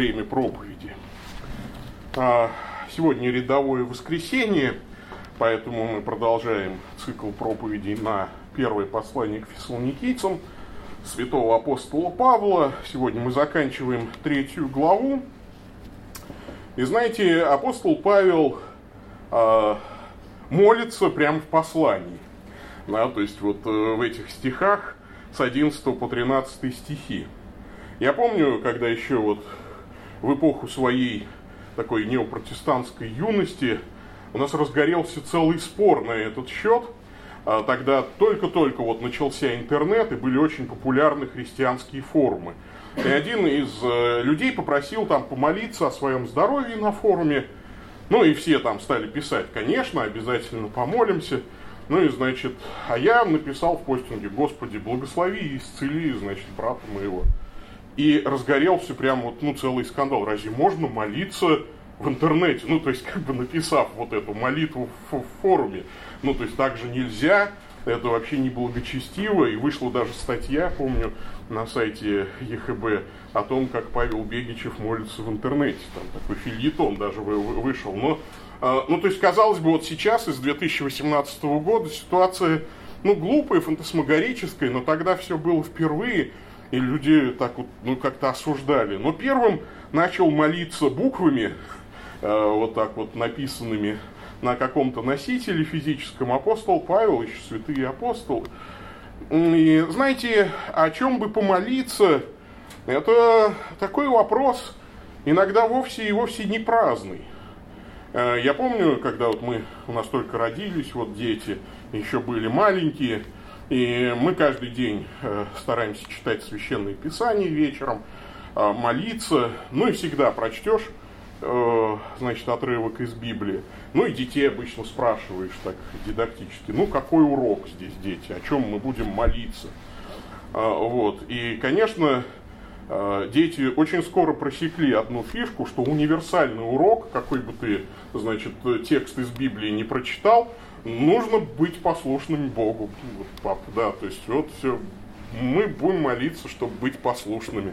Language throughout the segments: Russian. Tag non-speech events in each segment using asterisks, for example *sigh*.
время проповеди. А, сегодня рядовое воскресенье, поэтому мы продолжаем цикл проповедей на первое послание к фессалоникийцам святого апостола Павла. Сегодня мы заканчиваем третью главу. И знаете, апостол Павел э, молится прямо в послании. Да, то есть вот э, в этих стихах с 11 по 13 стихи. Я помню, когда еще вот в эпоху своей такой неопротестантской юности у нас разгорелся целый спор на этот счет. А тогда только-только вот начался интернет и были очень популярны христианские форумы. И один из э, людей попросил там помолиться о своем здоровье на форуме. Ну и все там стали писать, конечно, обязательно помолимся. Ну и, значит, а я написал в постинге, Господи, благослови и исцели, значит, брата моего. И разгорелся прям вот, ну, целый скандал. Разве можно молиться в интернете? Ну, то есть, как бы написав вот эту молитву в форуме. Ну, то есть, так же нельзя, это вообще не благочестиво. И вышла даже статья, помню, на сайте ЕХБ о том, как Павел Бегичев молится в интернете. Там такой фильетон даже вышел. Но а, ну, то есть, казалось бы, вот сейчас, из 2018 года, ситуация, ну, глупая, фантасмагорическая, но тогда все было впервые, и люди так вот, ну, как-то осуждали. Но первым начал молиться буквами, а, вот так вот написанными на каком-то носителе физическом, апостол Павел, еще святые апостолы. И знаете, о чем бы помолиться, это такой вопрос, иногда вовсе и вовсе не праздный. Э, я помню, когда вот мы, у нас только родились, вот дети еще были маленькие, и мы каждый день э, стараемся читать священные писания вечером, э, молиться, ну и всегда прочтешь, значит, отрывок из Библии. Ну и детей обычно спрашиваешь так дидактически, ну какой урок здесь, дети, о чем мы будем молиться. Вот. И, конечно, Э, дети очень скоро просекли одну фишку, что универсальный урок, какой бы ты, значит, текст из Библии не прочитал, нужно быть послушным Богу. Вот, пап, да, то есть вот все, мы будем молиться, чтобы быть послушными.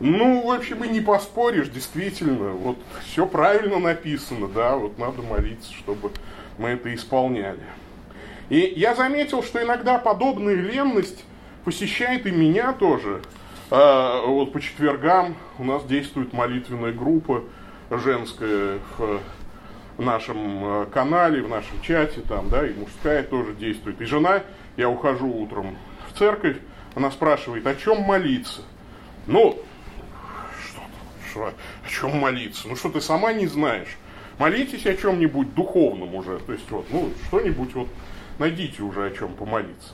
Ну, в общем, и не поспоришь, действительно, вот все правильно написано, да, вот надо молиться, чтобы мы это исполняли. И я заметил, что иногда подобная ленность посещает и меня тоже – а, вот по четвергам у нас действует молитвенная группа женская в нашем а, канале, в нашем чате, там, да, и мужская тоже действует. И жена, я ухожу утром в церковь, она спрашивает, о чем молиться? Ну, что, что о чем молиться? Ну, что ты сама не знаешь? Молитесь о чем-нибудь духовном уже, то есть вот, ну, что-нибудь вот найдите уже о чем помолиться.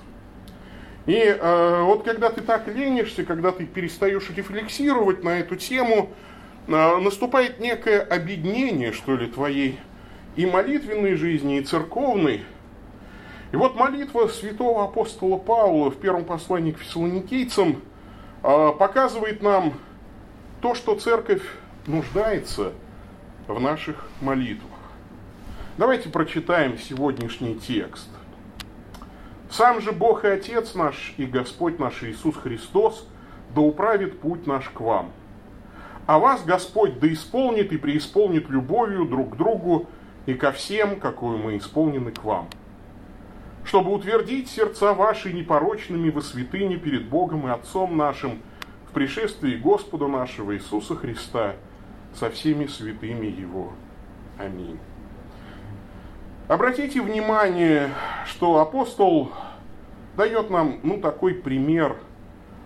И э, вот когда ты так ленишься, когда ты перестаешь рефлексировать на эту тему, э, наступает некое объединение, что ли, твоей и молитвенной жизни, и церковной. И вот молитва святого апостола Павла в первом послании к фессалоникийцам э, показывает нам то, что церковь нуждается в наших молитвах. Давайте прочитаем сегодняшний текст. Сам же Бог и Отец наш, и Господь наш Иисус Христос, да управит путь наш к вам. А вас Господь да исполнит и преисполнит любовью друг к другу и ко всем, какую мы исполнены к вам. Чтобы утвердить сердца ваши непорочными во святыне перед Богом и Отцом нашим в пришествии Господа нашего Иисуса Христа со всеми святыми Его. Аминь. Обратите внимание, что апостол дает нам ну, такой пример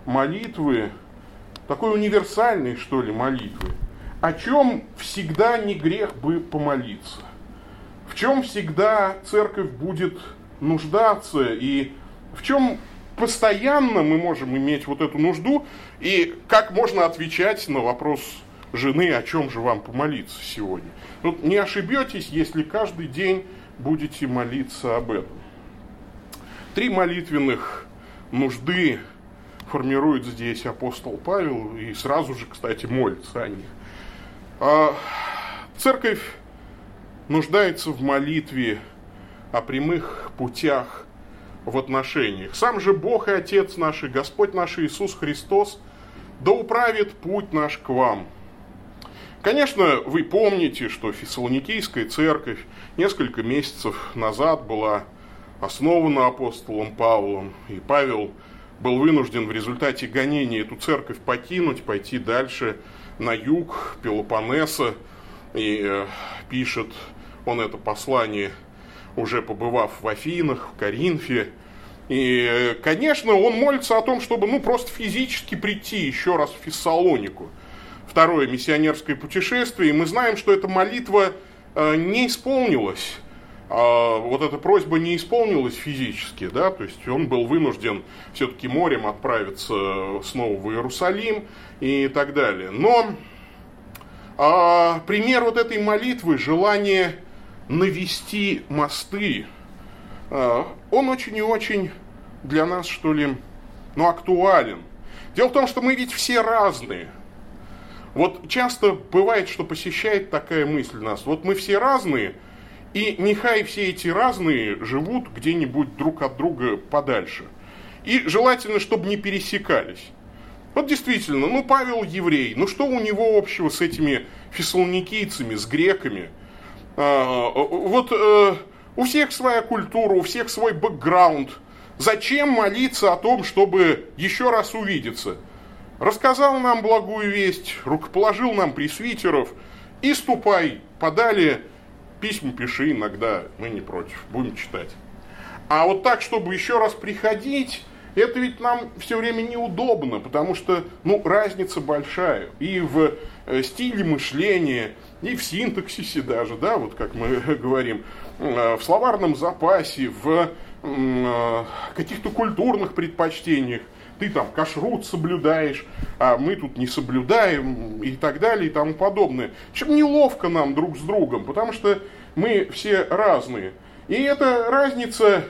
молитвы, такой универсальной, что ли, молитвы, о чем всегда не грех бы помолиться, в чем всегда церковь будет нуждаться и в чем постоянно мы можем иметь вот эту нужду и как можно отвечать на вопрос жены, о чем же вам помолиться сегодня. Вот не ошибетесь, если каждый день будете молиться об этом. Три молитвенных нужды формирует здесь апостол Павел и сразу же, кстати, молится о них. А церковь нуждается в молитве о прямых путях в отношениях. Сам же Бог и Отец наш, и Господь наш Иисус Христос, да управит путь наш к вам. Конечно, вы помните, что Фессалоникийская церковь несколько месяцев назад была основана апостолом Павлом, и Павел был вынужден в результате гонения эту церковь покинуть, пойти дальше на юг Пелопоннеса, и э, пишет он это послание, уже побывав в Афинах, в Коринфе. И, э, конечно, он молится о том, чтобы ну, просто физически прийти еще раз в Фессалонику. Второе миссионерское путешествие, и мы знаем, что эта молитва э, не исполнилась а вот эта просьба не исполнилась физически, да, то есть он был вынужден все-таки морем отправиться снова в Иерусалим и так далее. Но а, пример вот этой молитвы, желание навести мосты, а, он очень и очень для нас, что ли, ну, актуален. Дело в том, что мы ведь все разные. Вот часто бывает, что посещает такая мысль нас. Вот мы все разные – и нехай все эти разные живут где-нибудь друг от друга подальше. И желательно, чтобы не пересекались. Вот действительно, ну Павел еврей, ну что у него общего с этими фессалоникийцами, с греками? А, вот э, у всех своя культура, у всех свой бэкграунд. Зачем молиться о том, чтобы еще раз увидеться? Рассказал нам благую весть, рукоположил нам пресвитеров, и ступай подали письма пиши иногда, мы не против, будем читать. А вот так, чтобы еще раз приходить, это ведь нам все время неудобно, потому что ну, разница большая и в э, стиле мышления, и в синтаксисе даже, да, вот как мы *laughs* говорим, э, в словарном запасе, в э, каких-то культурных предпочтениях. Ты там кашрут соблюдаешь, а мы тут не соблюдаем и так далее и тому подобное. Чем неловко нам друг с другом, потому что мы все разные. И эта разница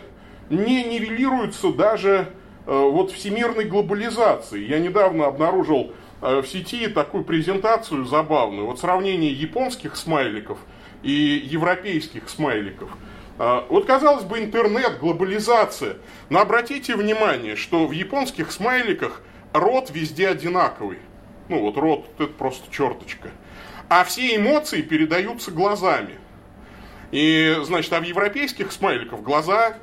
не нивелируется даже э, вот всемирной глобализацией. Я недавно обнаружил в сети такую презентацию забавную. Вот сравнение японских смайликов и европейских смайликов. Э, вот казалось бы интернет, глобализация. Но обратите внимание, что в японских смайликах рот везде одинаковый. Ну вот рот это просто черточка. А все эмоции передаются глазами. И, значит, а в европейских смайликов глаза э,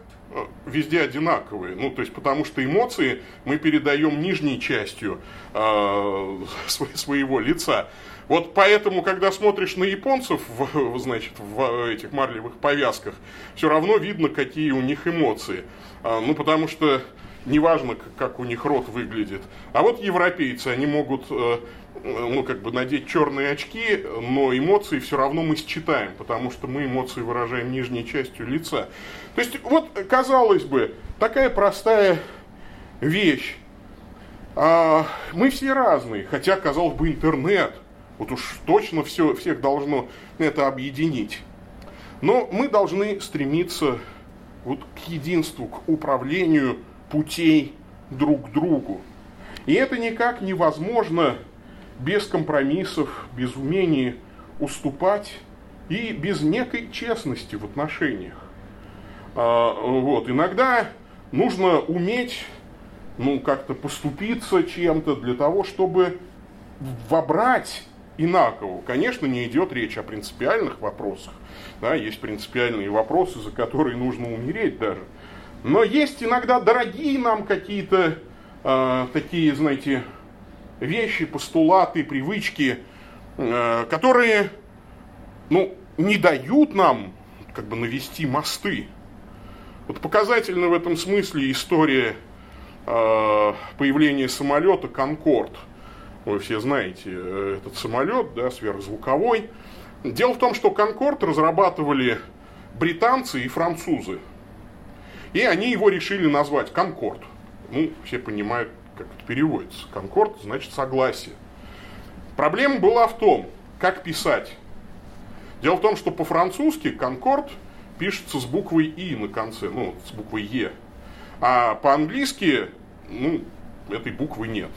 везде одинаковые. Ну, то есть, потому что эмоции мы передаем нижней частью э, *laughs* своего лица. Вот поэтому, когда смотришь на японцев, в, *laughs* значит, в этих марлевых повязках, все равно видно, какие у них эмоции. А, ну, потому что неважно, как у них рот выглядит. А вот европейцы, они могут э, ну, как бы надеть черные очки, но эмоции все равно мы считаем, потому что мы эмоции выражаем нижней частью лица. То есть, вот, казалось бы, такая простая вещь. А, мы все разные, хотя, казалось бы, интернет, вот уж точно все, всех должно это объединить. Но мы должны стремиться вот к единству, к управлению путей друг к другу. И это никак невозможно без компромиссов, без умения уступать и без некой честности в отношениях. А, вот. Иногда нужно уметь ну, как-то поступиться чем-то для того, чтобы вобрать инаково. Конечно, не идет речь о принципиальных вопросах. Да, есть принципиальные вопросы, за которые нужно умереть даже. Но есть иногда дорогие нам какие-то э, такие, знаете, вещи, постулаты, привычки, э, которые ну, не дают нам как бы навести мосты. Вот показательна в этом смысле история э, появления самолета «Конкорд». Вы все знаете э, этот самолет, да, сверхзвуковой. Дело в том, что «Конкорд» разрабатывали британцы и французы. И они его решили назвать «Конкорд». Ну, все понимают, как это переводится. «Конкорд» значит согласие. Проблема была в том, как писать. Дело в том, что по-французски «Конкорд» пишется с буквой «и» на конце, ну, с буквой «е». А по-английски, ну, этой буквы нет.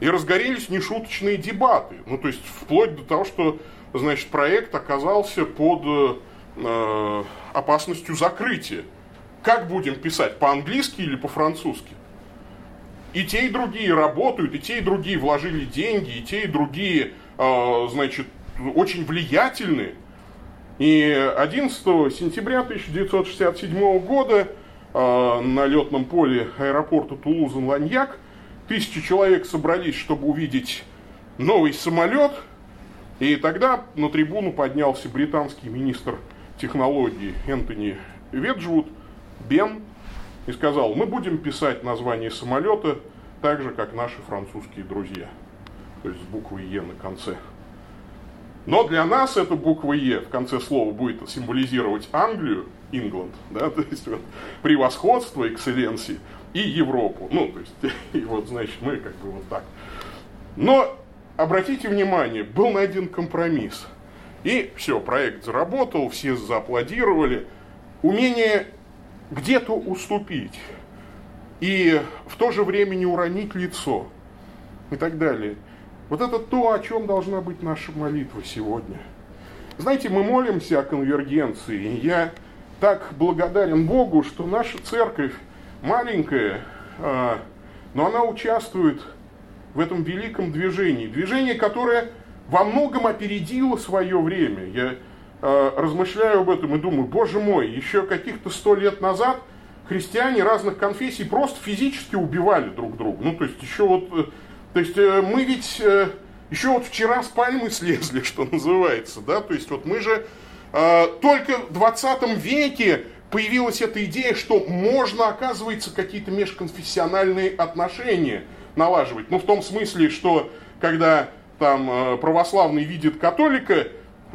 И разгорелись нешуточные дебаты. Ну, то есть, вплоть до того, что, значит, проект оказался под э, опасностью закрытия как будем писать, по-английски или по-французски? И те, и другие работают, и те, и другие вложили деньги, и те, и другие, э, значит, очень влиятельные. И 11 сентября 1967 года э, на летном поле аэропорта Тулуза-Ланьяк тысячи человек собрались, чтобы увидеть новый самолет. И тогда на трибуну поднялся британский министр технологий Энтони Веджвуд, Бен, и сказал, мы будем писать название самолета так же, как наши французские друзья. То есть с буквой Е на конце. Но для нас эта буква Е в конце слова будет символизировать Англию, Ингланд, да, *laughs* то есть вот, превосходство, экселленции и Европу. Ну, то есть, *laughs* и вот, значит, мы как бы вот так. Но, обратите внимание, был найден компромисс. И все, проект заработал, все зааплодировали. Умение где-то уступить и в то же время не уронить лицо и так далее. Вот это то, о чем должна быть наша молитва сегодня. Знаете, мы молимся о конвергенции. Я так благодарен Богу, что наша церковь маленькая, а, но она участвует в этом великом движении. Движение, которое во многом опередило свое время. Я а, размышляю об этом и думаю, боже мой, еще каких-то сто лет назад христиане разных конфессий просто физически убивали друг друга. Ну, то есть еще вот, э, то есть э, мы ведь э, еще вот вчера с пальмы слезли, *laughs* что называется, да, то есть вот мы же только в 20 веке появилась эта идея, что можно, оказывается, какие-то межконфессиональные отношения налаживать. Ну, в том смысле, что когда там э, православный видит католика,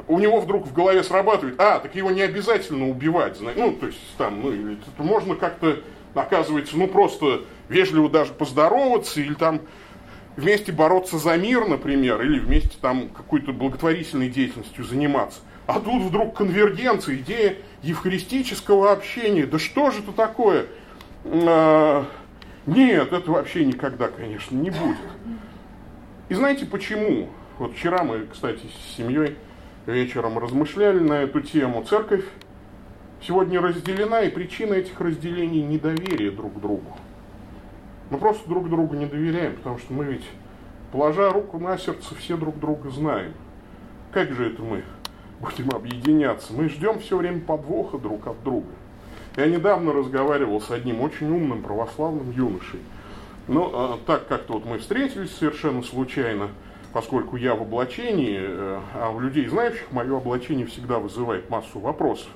у него вдруг в голове срабатывает, а, так его не обязательно убивать. Ну, то есть там, ну, можно как-то, оказывается, ну, просто вежливо даже поздороваться, или там вместе бороться за мир, например, или вместе там какой-то благотворительной деятельностью заниматься. А тут вдруг конвергенция, идея евхаристического общения. Да что же это такое? А, нет, это вообще никогда, конечно, не будет. И знаете почему? Вот вчера мы, кстати, с семьей вечером размышляли на эту тему. Церковь сегодня разделена, и причина этих разделений – недоверие друг к другу. Мы просто друг другу не доверяем, потому что мы ведь, положа руку на сердце, все друг друга знаем. Как же это мы будем объединяться? Мы ждем все время подвоха друг от друга. Я недавно разговаривал с одним очень умным православным юношей. Но ну, а, так как-то вот мы встретились совершенно случайно, поскольку я в облачении, э, а у людей, знающих, мое облачение всегда вызывает массу вопросов.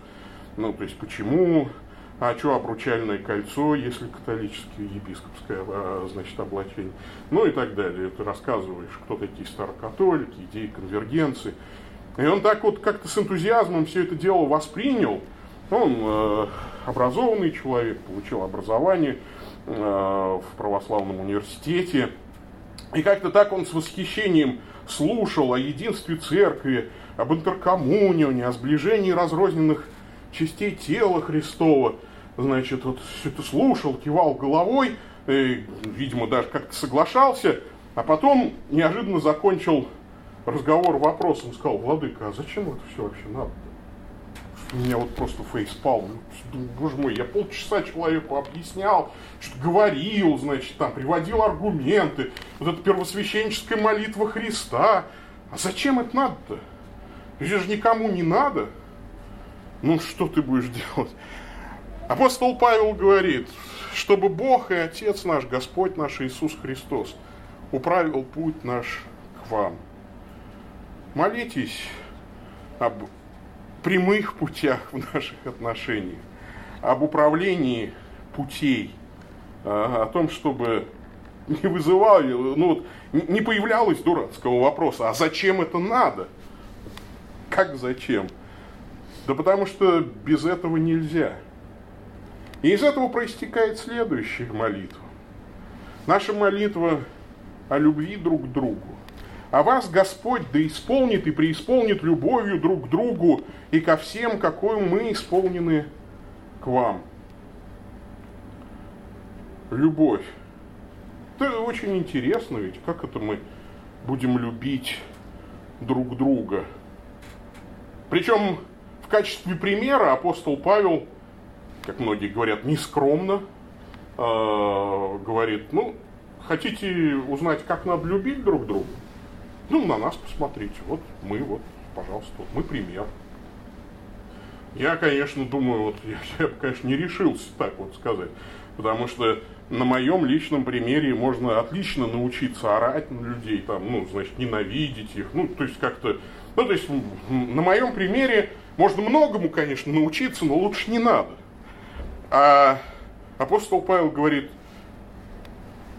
Ну, то есть, почему, а что обручальное кольцо, если католическое, епископское, а, значит, облачение, ну и так далее. Ты рассказываешь, кто такие старокатолики, идеи конвергенции. И он так вот как-то с энтузиазмом все это дело воспринял. Он э, образованный человек, получил образование э, в православном университете. И как-то так он с восхищением слушал о единстве церкви, об интеркоммунионе, о сближении разрозненных частей тела Христова. Значит, вот все это слушал, кивал головой, и, видимо, даже как-то соглашался, а потом неожиданно закончил разговор вопросом, сказал, Владыка, а зачем это все вообще надо? у меня вот просто фейспал. Боже мой, я полчаса человеку объяснял, что говорил, значит, там, приводил аргументы. Вот эта первосвященническая молитва Христа. А зачем это надо-то? Это же никому не надо. Ну, что ты будешь *laughs* делать? Апостол Павел говорит, чтобы Бог и Отец наш, Господь наш Иисус Христос, управил путь наш к вам. Молитесь об прямых путях в наших отношениях, об управлении путей, а, о том, чтобы не вызывали, ну, не появлялось дурацкого вопроса, а зачем это надо? Как зачем? Да потому что без этого нельзя. И из этого проистекает следующая молитва. Наша молитва о любви друг к другу а вас Господь да исполнит и преисполнит любовью друг к другу и ко всем, какой мы исполнены к вам. Любовь. Это очень интересно ведь, как это мы будем любить друг друга. Причем в качестве примера апостол Павел, как многие говорят, нескромно э, говорит, ну, хотите узнать, как надо любить друг друга? Ну, на нас посмотрите. Вот мы вот пожалуйста, вот мы пример. Я, конечно, думаю, вот я, я бы, конечно, не решился так вот сказать, потому что на моем личном примере можно отлично научиться орать на людей, там, ну, значит, ненавидеть их, ну, то есть как-то, ну, то есть на моем примере можно многому, конечно, научиться, но лучше не надо. А апостол Павел говорит,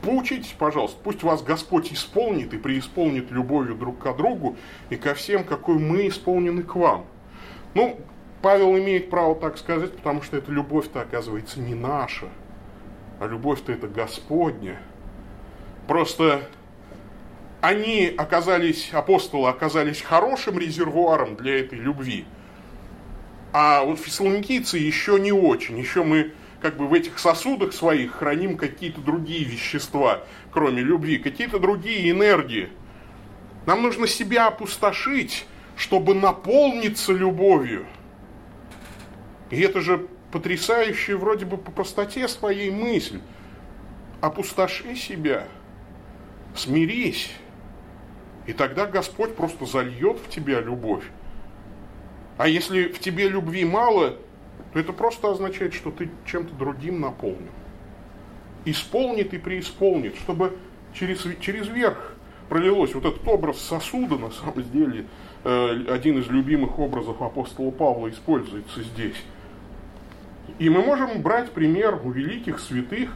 поучитесь, пожалуйста, пусть вас Господь исполнит и преисполнит любовью друг к другу и ко всем, какой мы исполнены к вам. Ну, Павел имеет право так сказать, потому что эта любовь-то оказывается не наша, а любовь-то это Господня. Просто они оказались, апостолы оказались хорошим резервуаром для этой любви. А вот фессалоникийцы еще не очень. Еще мы как бы в этих сосудах своих храним какие-то другие вещества, кроме любви, какие-то другие энергии. Нам нужно себя опустошить, чтобы наполниться любовью. И это же потрясающая вроде бы по простоте своей мысль. Опустоши себя, смирись, и тогда Господь просто зальет в тебя любовь. А если в тебе любви мало, то это просто означает, что ты чем-то другим наполнен. Исполнит и преисполнит, чтобы через, через верх пролилось вот этот образ сосуда, на самом деле, э, один из любимых образов апостола Павла используется здесь. И мы можем брать пример у великих святых.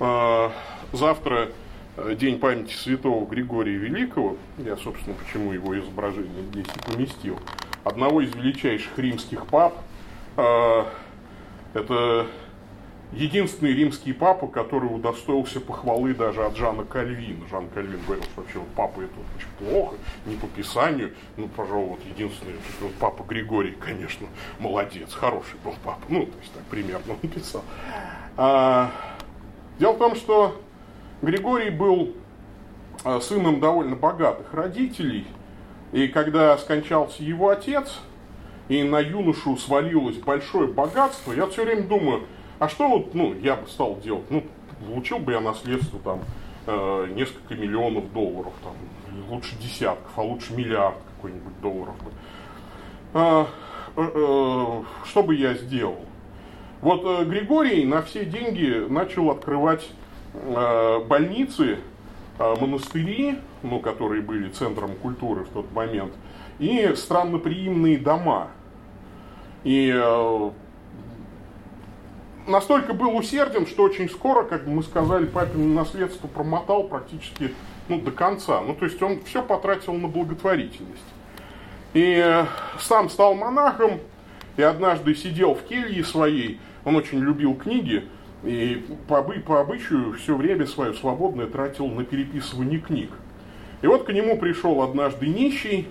А, завтра э, день памяти святого Григория Великого. Я, собственно, почему его изображение здесь и поместил. Одного из величайших римских пап. А, это единственный римский папа, который удостоился похвалы даже от Жана Кальвина. Жан Кальвин говорил, что вообще вот папа это очень плохо, не по Писанию. Ну, пожалуй, вот единственный, вот папа Григорий, конечно, молодец, хороший был папа. Ну, то есть так примерно он писал. А, дело в том, что Григорий был а, сыном довольно богатых родителей, и когда скончался его отец, и на юношу свалилось большое богатство, я все время думаю, а что вот, ну, я бы стал делать? Ну, получил бы я наследство там э, несколько миллионов долларов, там, лучше десятков, а лучше миллиард какой-нибудь долларов. А, э, э, что бы я сделал? Вот э, Григорий на все деньги начал открывать э, больницы, монастыри, ну, которые были центром культуры в тот момент, и странноприимные дома. И э, настолько был усерден, что очень скоро, как мы сказали, папин наследство промотал практически ну, до конца. Ну, то есть он все потратил на благотворительность. И э, сам стал монахом, и однажды сидел в келье своей, он очень любил книги, и по, по обычаю все время свое свободное тратил на переписывание книг. И вот к нему пришел однажды нищий,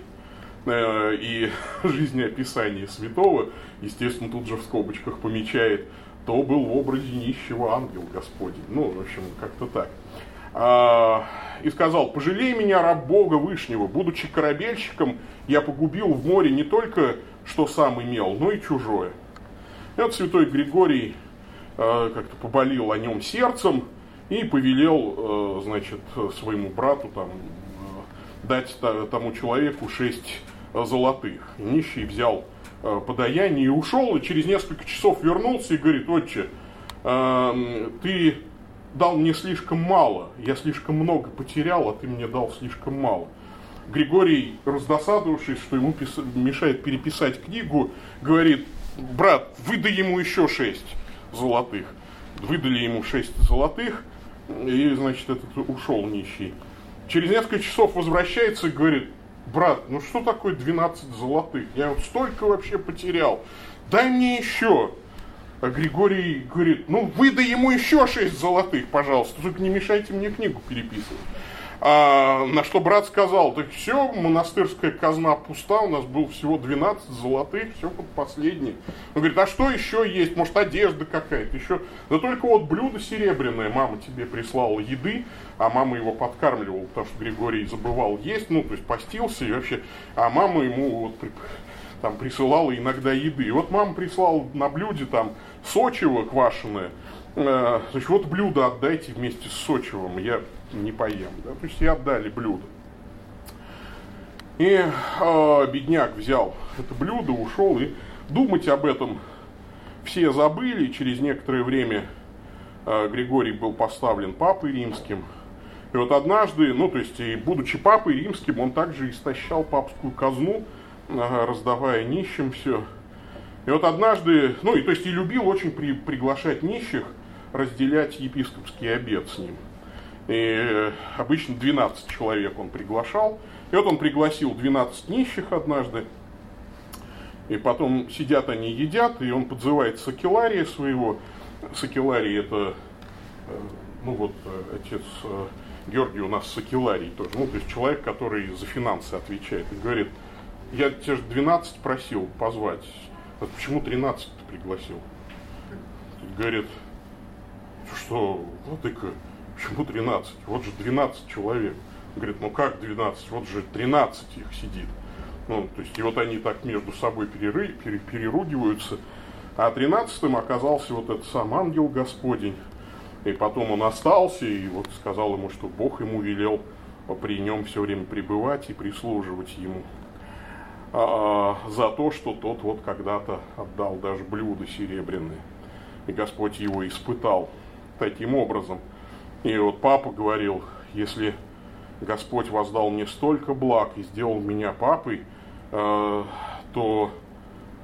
э, и *laughs* жизнеописание святого, естественно, тут же в скобочках помечает – то был в образе нищего ангел Господень. Ну, в общем, как-то так. А, и сказал, пожалей меня, раб Бога Вышнего, будучи корабельщиком, я погубил в море не только, что сам имел, но и чужое. И вот святой Григорий как-то поболел о нем сердцем и повелел, а, значит, своему брату там, дать тому человеку шесть золотых. Нищий взял Э, подаяние и ушел, и через несколько часов вернулся и говорит, отче, э, ты дал мне слишком мало, я слишком много потерял, а ты мне дал слишком мало. Григорий, раздосадовавшись, что ему мешает переписать книгу, говорит, брат, выдай ему еще шесть золотых. Выдали ему шесть золотых, и, значит, этот ушел нищий. Через несколько часов возвращается и говорит, брат, ну что такое 12 золотых? Я вот столько вообще потерял. Дай мне еще. А Григорий говорит, ну выдай ему еще 6 золотых, пожалуйста, только не мешайте мне книгу переписывать. А, на что брат сказал, так все, монастырская казна пуста, у нас было всего 12 золотых, все под последний. Он говорит, а что еще есть? Может, одежда какая-то еще? Да только вот блюдо серебряное, мама тебе прислала еды, а мама его подкармливала, потому что Григорий забывал есть, ну, то есть постился и вообще, а мама ему вот там присылала иногда еды. И вот мама прислала на блюде там сочево квашеное, э, значит, вот блюдо отдайте вместе с сочевым, я не поем. Да? То есть и отдали блюдо. И э, бедняк взял это блюдо, ушел, и думать об этом все забыли. Через некоторое время э, Григорий был поставлен папой римским. И вот однажды, ну то есть, и будучи папой римским, он также истощал папскую казну, э, раздавая нищим все. И вот однажды, ну и то есть и любил очень при, приглашать нищих, разделять епископский обед с ним. И э, обычно 12 человек он приглашал. И вот он пригласил 12 нищих однажды. И потом сидят они едят, и он подзывает Сакелария своего. Сакеларий это, э, ну вот, э, отец Георгий у нас Сакеларий тоже. Ну, то есть человек, который за финансы отвечает. И говорит, я тебя же 12 просил позвать. Вот почему 13 пригласил? Говорит, что, владыка, Почему 13? Вот же 12 человек. Говорит, ну как 12? Вот же 13 их сидит. Ну, то есть, и вот они так между собой переры, пере, переругиваются. А 13-м оказался вот этот сам ангел Господень. И потом он остался и вот сказал ему, что Бог ему велел при нем все время пребывать и прислуживать ему. А, за то, что тот вот когда-то отдал даже блюдо серебряное. И Господь его испытал таким образом – и вот папа говорил, если Господь воздал мне столько благ и сделал меня папой, э, то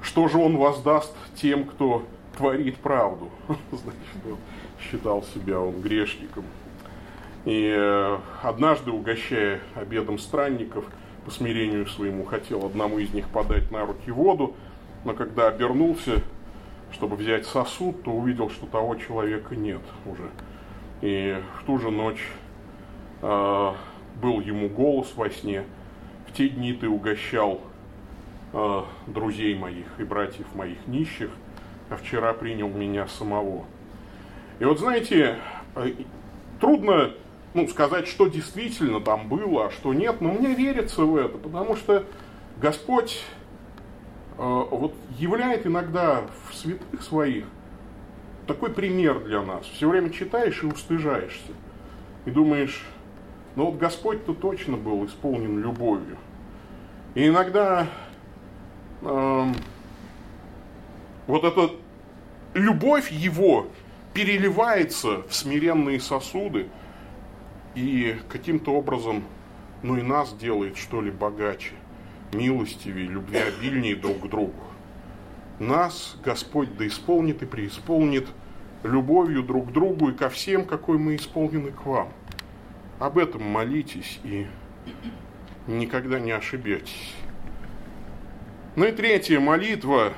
что же он воздаст тем, кто творит правду? *laughs* Значит, он считал себя он грешником. И э, однажды, угощая обедом странников, по смирению своему хотел одному из них подать на руки воду, но когда обернулся, чтобы взять сосуд, то увидел, что того человека нет уже. И в ту же ночь э, был ему голос во сне. В те дни ты угощал э, друзей моих и братьев моих нищих, а вчера принял меня самого. И вот знаете, э, трудно ну, сказать, что действительно там было, а что нет, но мне верится в это, потому что Господь э, вот являет иногда в святых своих такой пример для нас. Все время читаешь и устыжаешься. И думаешь, ну вот Господь-то точно был исполнен любовью. И иногда э, вот эта любовь его переливается в смиренные сосуды и каким-то образом, ну и нас делает, что ли, богаче, милостивее, любвеобильнее друг к другу. Нас Господь да исполнит и преисполнит – любовью друг к другу и ко всем, какой мы исполнены к вам. Об этом молитесь и никогда не ошибетесь. Ну и третья молитва,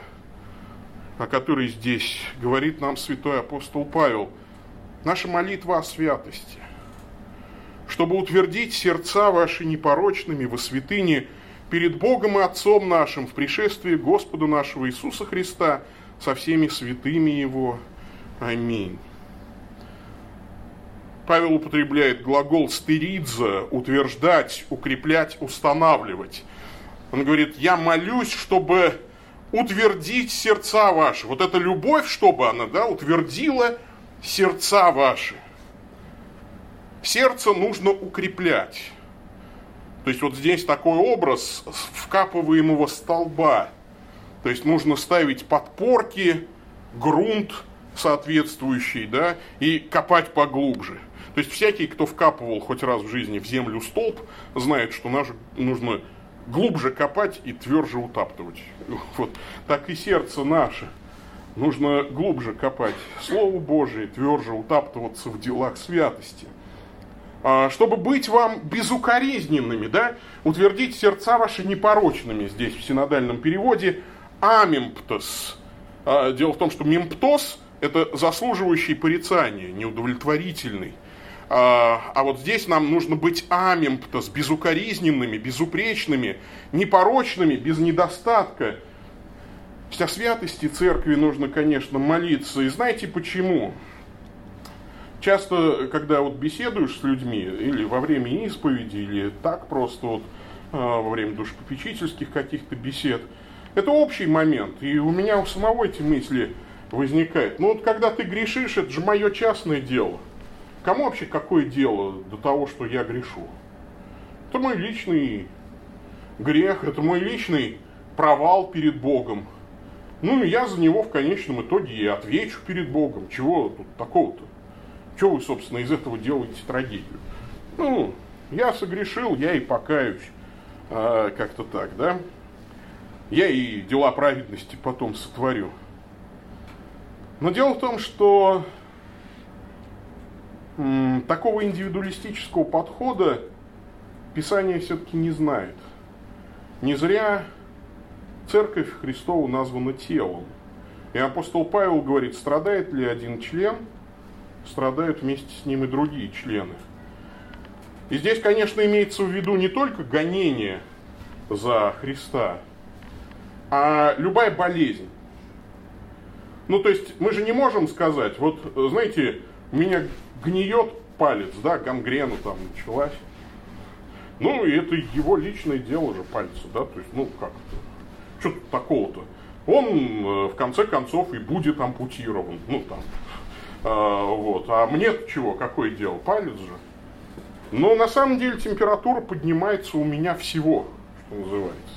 о которой здесь говорит нам святой апостол Павел. Наша молитва о святости. Чтобы утвердить сердца ваши непорочными во святыне перед Богом и Отцом нашим в пришествии Господа нашего Иисуса Христа со всеми святыми Его – Аминь. Павел употребляет глагол стеридза, утверждать, укреплять, устанавливать. Он говорит, я молюсь, чтобы утвердить сердца ваши. Вот эта любовь, чтобы она да, утвердила сердца ваши. Сердце нужно укреплять. То есть вот здесь такой образ вкапываемого столба. То есть нужно ставить подпорки, грунт – соответствующий, да, и копать поглубже. То есть всякий, кто вкапывал хоть раз в жизни в землю столб, знает, что наш, нужно глубже копать и тверже утаптывать. *laughs* Вот так и сердце наше. Нужно глубже копать Слово Божие, тверже утаптываться в делах святости. А, чтобы быть вам безукоризненными, да, утвердить сердца ваши непорочными, здесь в синодальном переводе, амимптос. А, дело в том, что мимптос это заслуживающий порицания, неудовлетворительный. А, а вот здесь нам нужно быть амимптос, безукоризненными, безупречными, непорочными, без недостатка. О святости церкви нужно, конечно, молиться. И знаете почему? Часто, когда вот беседуешь с людьми, или во время исповеди, или так просто вот а, во время душепопечительских каких-то бесед, это общий момент. И у меня у самого эти мысли – возникает. Ну вот когда ты грешишь, это же мое частное дело. Кому вообще какое дело до того, что я грешу? Это мой личный грех, это мой личный провал перед Богом. Ну, я за него в конечном итоге и отвечу перед Богом. Чего тут такого-то? Чего вы, собственно, из этого делаете трагедию? Ну, я согрешил, я и покаюсь. А, как-то так, да? Я и дела праведности потом сотворю. Но дело в том, что м, такого индивидуалистического подхода Писание все-таки не знает. Не зря церковь Христову названа телом. И апостол Павел говорит, страдает ли один член, страдают вместе с ним и другие члены. И здесь, конечно, имеется в виду не только гонение за Христа, а любая болезнь. Ну, то есть мы же не можем сказать, вот, знаете, у меня гниет палец, да, гангрена там началась. Ну, и это его личное дело же пальца, да, то есть, ну, как что тут такого-то? Он, э, в конце концов, и будет ампутирован, ну, там, вот. А мне чего, какое дело, палец же. Но на самом деле температура поднимается у меня всего, что называется.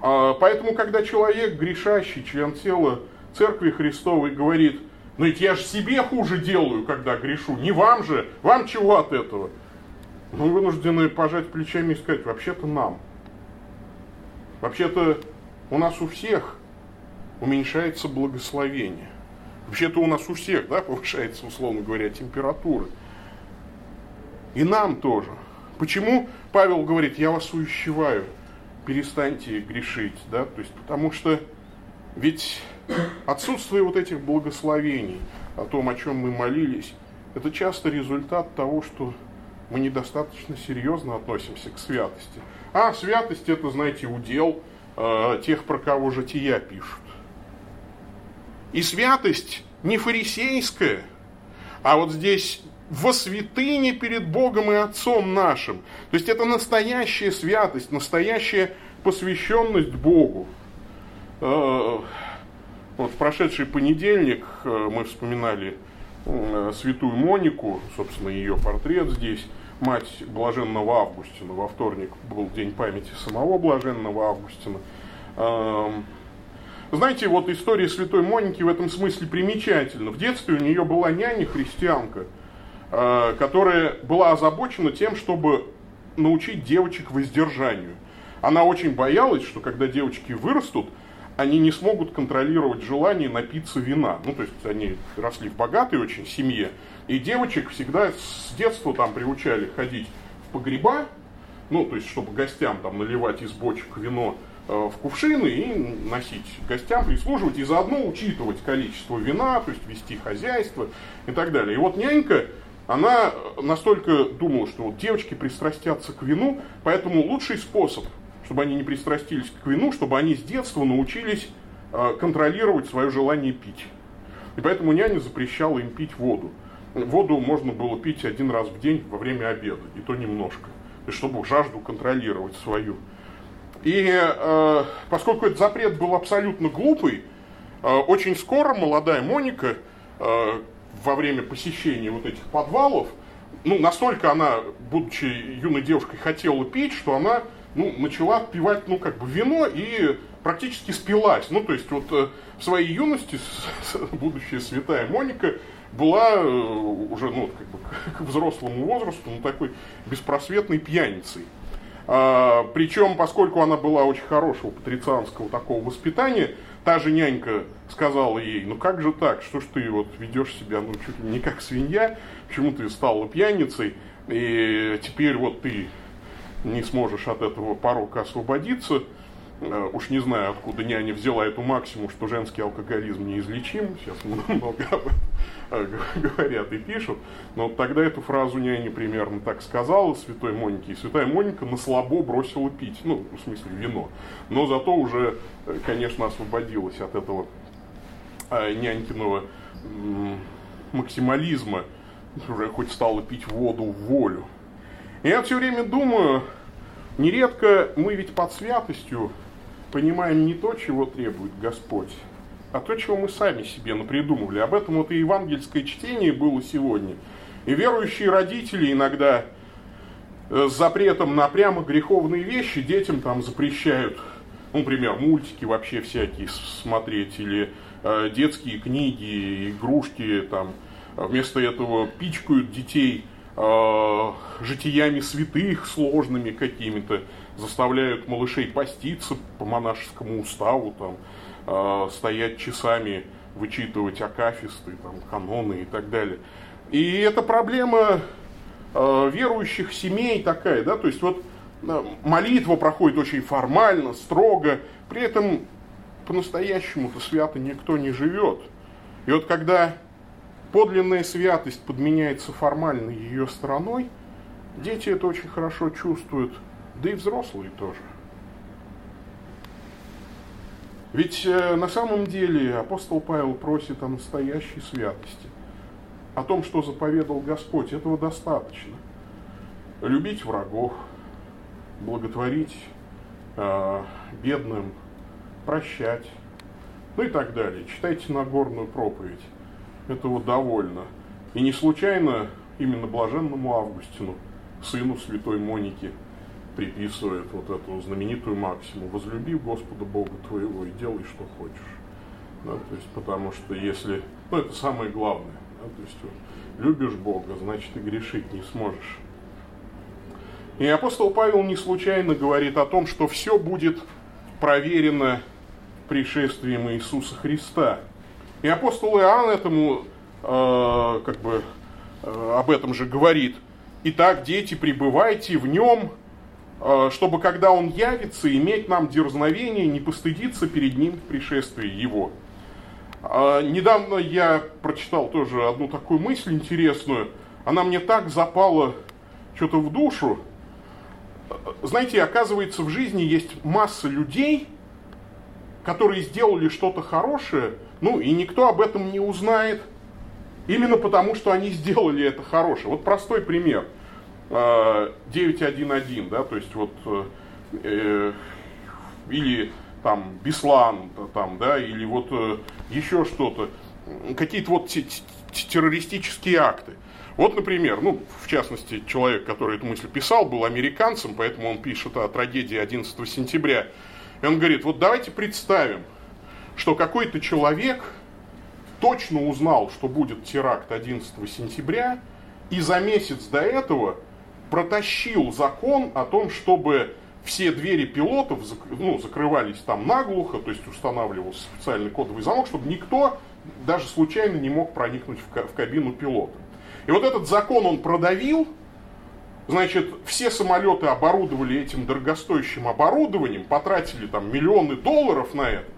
А, поэтому, когда человек, грешащий, член тела Церкви Христовой, говорит, ну ведь я же себе хуже делаю, когда грешу, не вам же, вам чего от этого? Мы вынуждены пожать плечами и сказать, вообще-то нам. Вообще-то у нас у всех уменьшается благословение. Вообще-то у нас у всех да, повышается, условно говоря, температура. И нам тоже. Почему Павел говорит, я вас увещеваю, перестаньте грешить, да, то есть потому что ведь отсутствие вот этих благословений, о том, о чем мы молились, это часто результат того, что мы недостаточно серьезно относимся к святости. А святость это, знаете, удел э, тех, про кого жития пишут. И святость не фарисейская, а вот здесь во святыне перед Богом и Отцом нашим. То есть это настоящая святость, настоящая посвященность Богу. Э, вот в прошедший понедельник э, мы вспоминали э, святую Монику, собственно, ее портрет здесь, мать блаженного Августина. Во вторник был день памяти самого блаженного Августина. Знаете, вот история святой Моники в этом смысле примечательна. В детстве у нее была няня-христианка, которая была озабочена тем, чтобы научить девочек воздержанию. Она очень боялась, что когда девочки вырастут, они не смогут контролировать желание напиться вина. Ну, то есть они росли в богатой очень семье, и девочек всегда с детства там приучали ходить в погреба, ну, то есть, чтобы гостям там наливать из бочек вино э, в кувшины и носить гостям, прислуживать, и заодно учитывать количество вина, то есть вести хозяйство и так далее. И вот нянька, она настолько думала, что вот девочки пристрастятся к вину, поэтому лучший способ чтобы они не пристрастились к вину, чтобы они с детства научились э, контролировать свое желание пить. И поэтому няня запрещала им пить воду. Воду можно было пить один раз в день во время обеда, и то немножко, чтобы жажду контролировать свою. И э, поскольку этот запрет был абсолютно глупый, э, очень скоро молодая Моника э, во время посещения вот этих подвалов, ну, настолько она, будучи юной девушкой, хотела пить, что она ну, начала отпивать, ну, как бы вино и практически спилась. Ну, то есть, вот э, в своей юности будущая святая Моника была э, уже, ну, как бы к взрослому возрасту, ну, такой беспросветной пьяницей. А, причем, поскольку она была очень хорошего патрицианского такого воспитания, та же нянька сказала ей, ну как же так, что ж ты вот ведешь себя, ну, чуть ли не как свинья, почему ты стала пьяницей, и теперь вот ты не сможешь от этого порока освободиться. Э, уж не знаю, откуда няня взяла эту максимум, что женский алкоголизм неизлечим. Сейчас много *laughs* об этом э, говорят и пишут. Но тогда эту фразу няня примерно так сказала святой Монике. И святая Моника на слабо бросила пить. Ну, в смысле, вино. Но зато уже, э, конечно, освободилась от этого нянькиного максимализма. Уже хоть стала пить воду в волю. Я все время думаю, нередко мы ведь под святостью понимаем не то, чего требует Господь, а то, чего мы сами себе напридумывали. Об этом вот и евангельское чтение было сегодня. И верующие родители иногда с запретом на прямо греховные вещи детям там запрещают, ну, например, мультики вообще всякие смотреть, или э, детские книги, игрушки, там, вместо этого пичкают детей э, житиями святых сложными какими-то, заставляют малышей поститься по монашескому уставу, там, э, стоять часами, вычитывать акафисты, там, каноны и так далее. И эта проблема э, верующих семей такая, да, то есть вот э, молитва проходит очень формально, строго, при этом по-настоящему-то свято никто не живет. И вот когда подлинная святость подменяется формальной ее стороной, дети это очень хорошо чувствуют, да и взрослые тоже. Ведь э, на самом деле апостол Павел просит о настоящей святости, о том, что заповедал Господь. Этого достаточно. Любить врагов, благотворить э, бедным, прощать, ну и так далее. Читайте Нагорную проповедь. Этого довольно. И не случайно именно блаженному Августину, сыну святой Моники, приписывает вот эту знаменитую максиму «возлюби Господа Бога твоего и делай, что хочешь». Да, то есть, потому что если, ну это самое главное, да, то есть вот, любишь Бога, значит и грешить не сможешь. И апостол Павел не случайно говорит о том, что все будет проверено пришествием Иисуса Христа. И апостол Иоанн этому, э, как бы, э, об этом же говорит. Итак, дети, пребывайте в нем, чтобы когда он явится, иметь нам дерзновение, не постыдиться перед ним в пришествии его. Э, недавно я прочитал тоже одну такую мысль интересную. Она мне так запала что-то в душу. Знаете, оказывается, в жизни есть масса людей, которые сделали что-то хорошее, ну и никто об этом не узнает, именно потому что они сделали это хорошее. Вот простой пример – 911, да, то есть вот э, или там Беслан, там, да, или вот э, еще что-то, какие-то вот террористические акты. Вот, например, ну, в частности, человек, который эту мысль писал, был американцем, поэтому он пишет о трагедии 11 сентября. И он говорит, вот давайте представим, что какой-то человек точно узнал, что будет теракт 11 сентября, и за месяц до этого протащил закон о том, чтобы все двери пилотов ну, закрывались там наглухо, то есть устанавливался специальный кодовый замок, чтобы никто даже случайно не мог проникнуть в кабину пилота. И вот этот закон он продавил, значит, все самолеты оборудовали этим дорогостоящим оборудованием, потратили там миллионы долларов на это,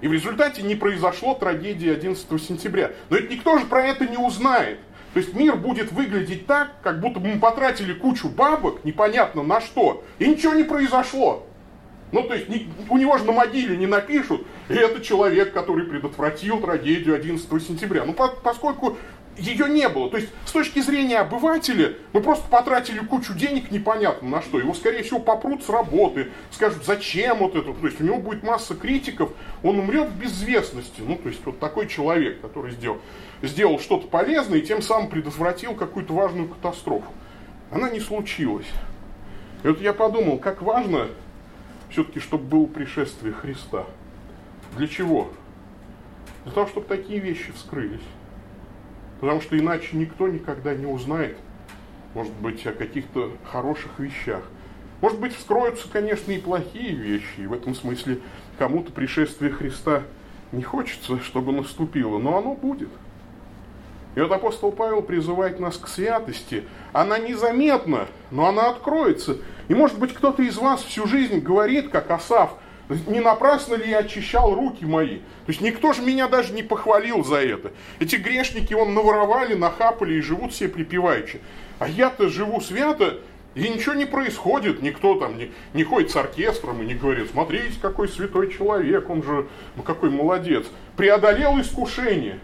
и в результате не произошло трагедии 11 сентября. Но ведь никто же про это не узнает. То есть мир будет выглядеть так, как будто бы мы потратили кучу бабок, непонятно на что, и ничего не произошло. Ну, то есть не, у него же на могиле не напишут, это человек, который предотвратил трагедию 11 сентября. Ну, по, поскольку ее не было. То есть, с точки зрения обывателя, мы просто потратили кучу денег непонятно на что. Его, скорее всего, попрут с работы, скажут, зачем вот это. То есть, у него будет масса критиков, он умрет в безвестности. Ну, то есть, вот такой человек, который сделал, сделал что-то полезное и тем самым предотвратил какую-то важную катастрофу. Она не случилась. И вот я подумал, как важно все-таки, чтобы было пришествие Христа. Для чего? Для того, чтобы такие вещи вскрылись. Потому что иначе никто никогда не узнает, может быть, о каких-то хороших вещах. Может быть, вскроются, конечно, и плохие вещи, и в этом смысле кому-то пришествие Христа не хочется, чтобы наступило, но оно будет. И вот апостол Павел призывает нас к святости. Она незаметна, но она откроется. И может быть кто-то из вас всю жизнь говорит, как Асав – не напрасно ли я очищал руки мои? То есть никто же меня даже не похвалил за это. Эти грешники он наворовали, нахапали и живут все припеваючи. А я-то живу свято, и ничего не происходит, никто там не, не ходит с оркестром и не говорит, смотрите, какой святой человек, он же, ну какой молодец. Преодолел искушение,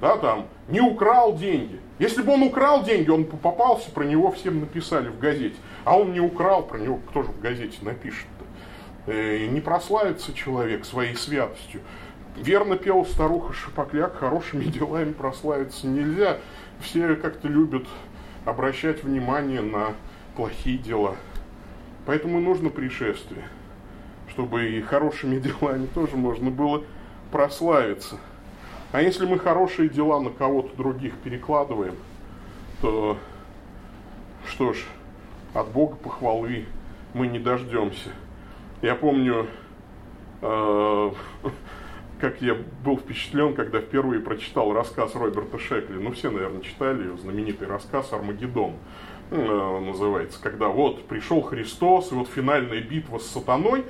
да, там, не украл деньги. Если бы он украл деньги, он попался, про него всем написали в газете. А он не украл, про него кто же в газете напишет? Э, не прославится человек своей святостью. Верно пел старуха Шапокляк, хорошими *laughs* делами прославиться нельзя. Все как-то любят обращать внимание на плохие дела. Поэтому нужно пришествие, чтобы и хорошими *laughs* делами тоже можно было прославиться. А если мы хорошие дела на кого-то других перекладываем, то что ж, от Бога похвалы мы не дождемся. Я помню, э, как я был впечатлен, когда впервые прочитал рассказ Роберта Шекли. Ну, все, наверное, читали его, знаменитый рассказ «Армагеддон» э, называется. Когда вот пришел Христос, и вот финальная битва с сатаной,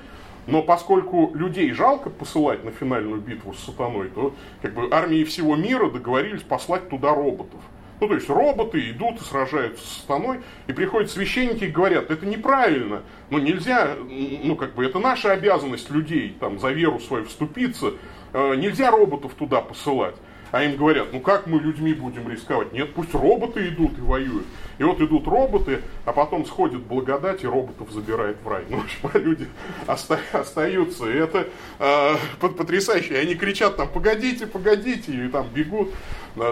но поскольку людей жалко посылать на финальную битву с сатаной, то как бы армии всего мира договорились послать туда роботов. Ну, то есть роботы идут и сражаются с сатаной, и приходят священники и говорят, это неправильно, ну нельзя, ну как бы это наша обязанность людей там за веру свою вступиться, э, нельзя роботов туда посылать. А им говорят, ну как мы людьми будем рисковать? Нет, пусть роботы идут и воюют. И вот идут роботы, а потом сходит благодать, и роботов забирает в рай. Ну, в общем, а люди оста- остаются. И это э, потрясающе. И они кричат там, погодите, погодите, и там бегут.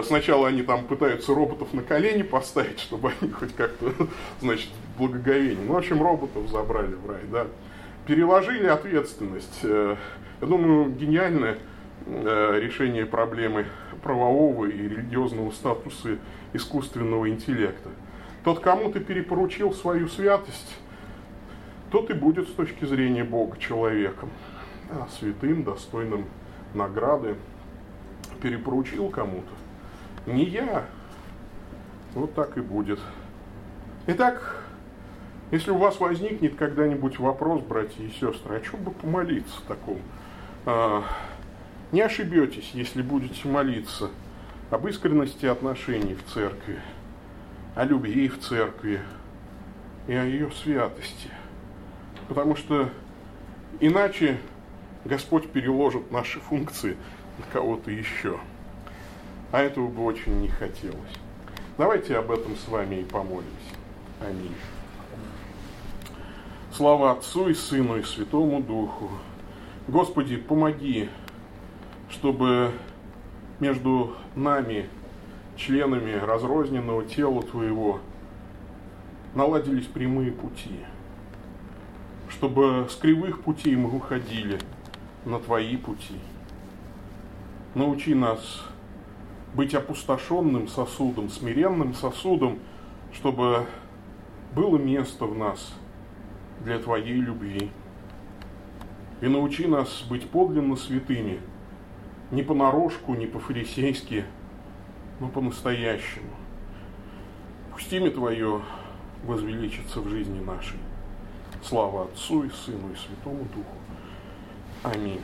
Сначала они там пытаются роботов на колени поставить, чтобы они хоть как-то, значит, благоговение. Ну, в общем, роботов забрали в рай, да. Переложили ответственность. Э, я думаю, гениальное э, решение проблемы правового и религиозного статуса искусственного интеллекта. Тот, кому ты перепоручил свою святость, тот и будет с точки зрения Бога человеком, а, святым, достойным награды. Перепоручил кому-то. Не я. Вот так и будет. Итак, если у вас возникнет когда-нибудь вопрос, братья и сестры, о чем бы помолиться такому? Не ошибетесь, если будете молиться об искренности отношений в церкви, о любви в церкви и о ее святости. Потому что иначе Господь переложит наши функции на кого-то еще. А этого бы очень не хотелось. Давайте об этом с вами и помолимся. Аминь. Слава Отцу и Сыну и Святому Духу. Господи, помоги чтобы между нами, членами разрозненного тела Твоего, наладились прямые пути, чтобы с кривых путей мы уходили на Твои пути. Научи нас быть опустошенным сосудом, смиренным сосудом, чтобы было место в нас для Твоей любви. И научи нас быть подлинно святыми – не понарошку, не по-фарисейски, но по-настоящему. Пусть имя Твое возвеличится в жизни нашей. Слава Отцу и Сыну и Святому Духу. Аминь.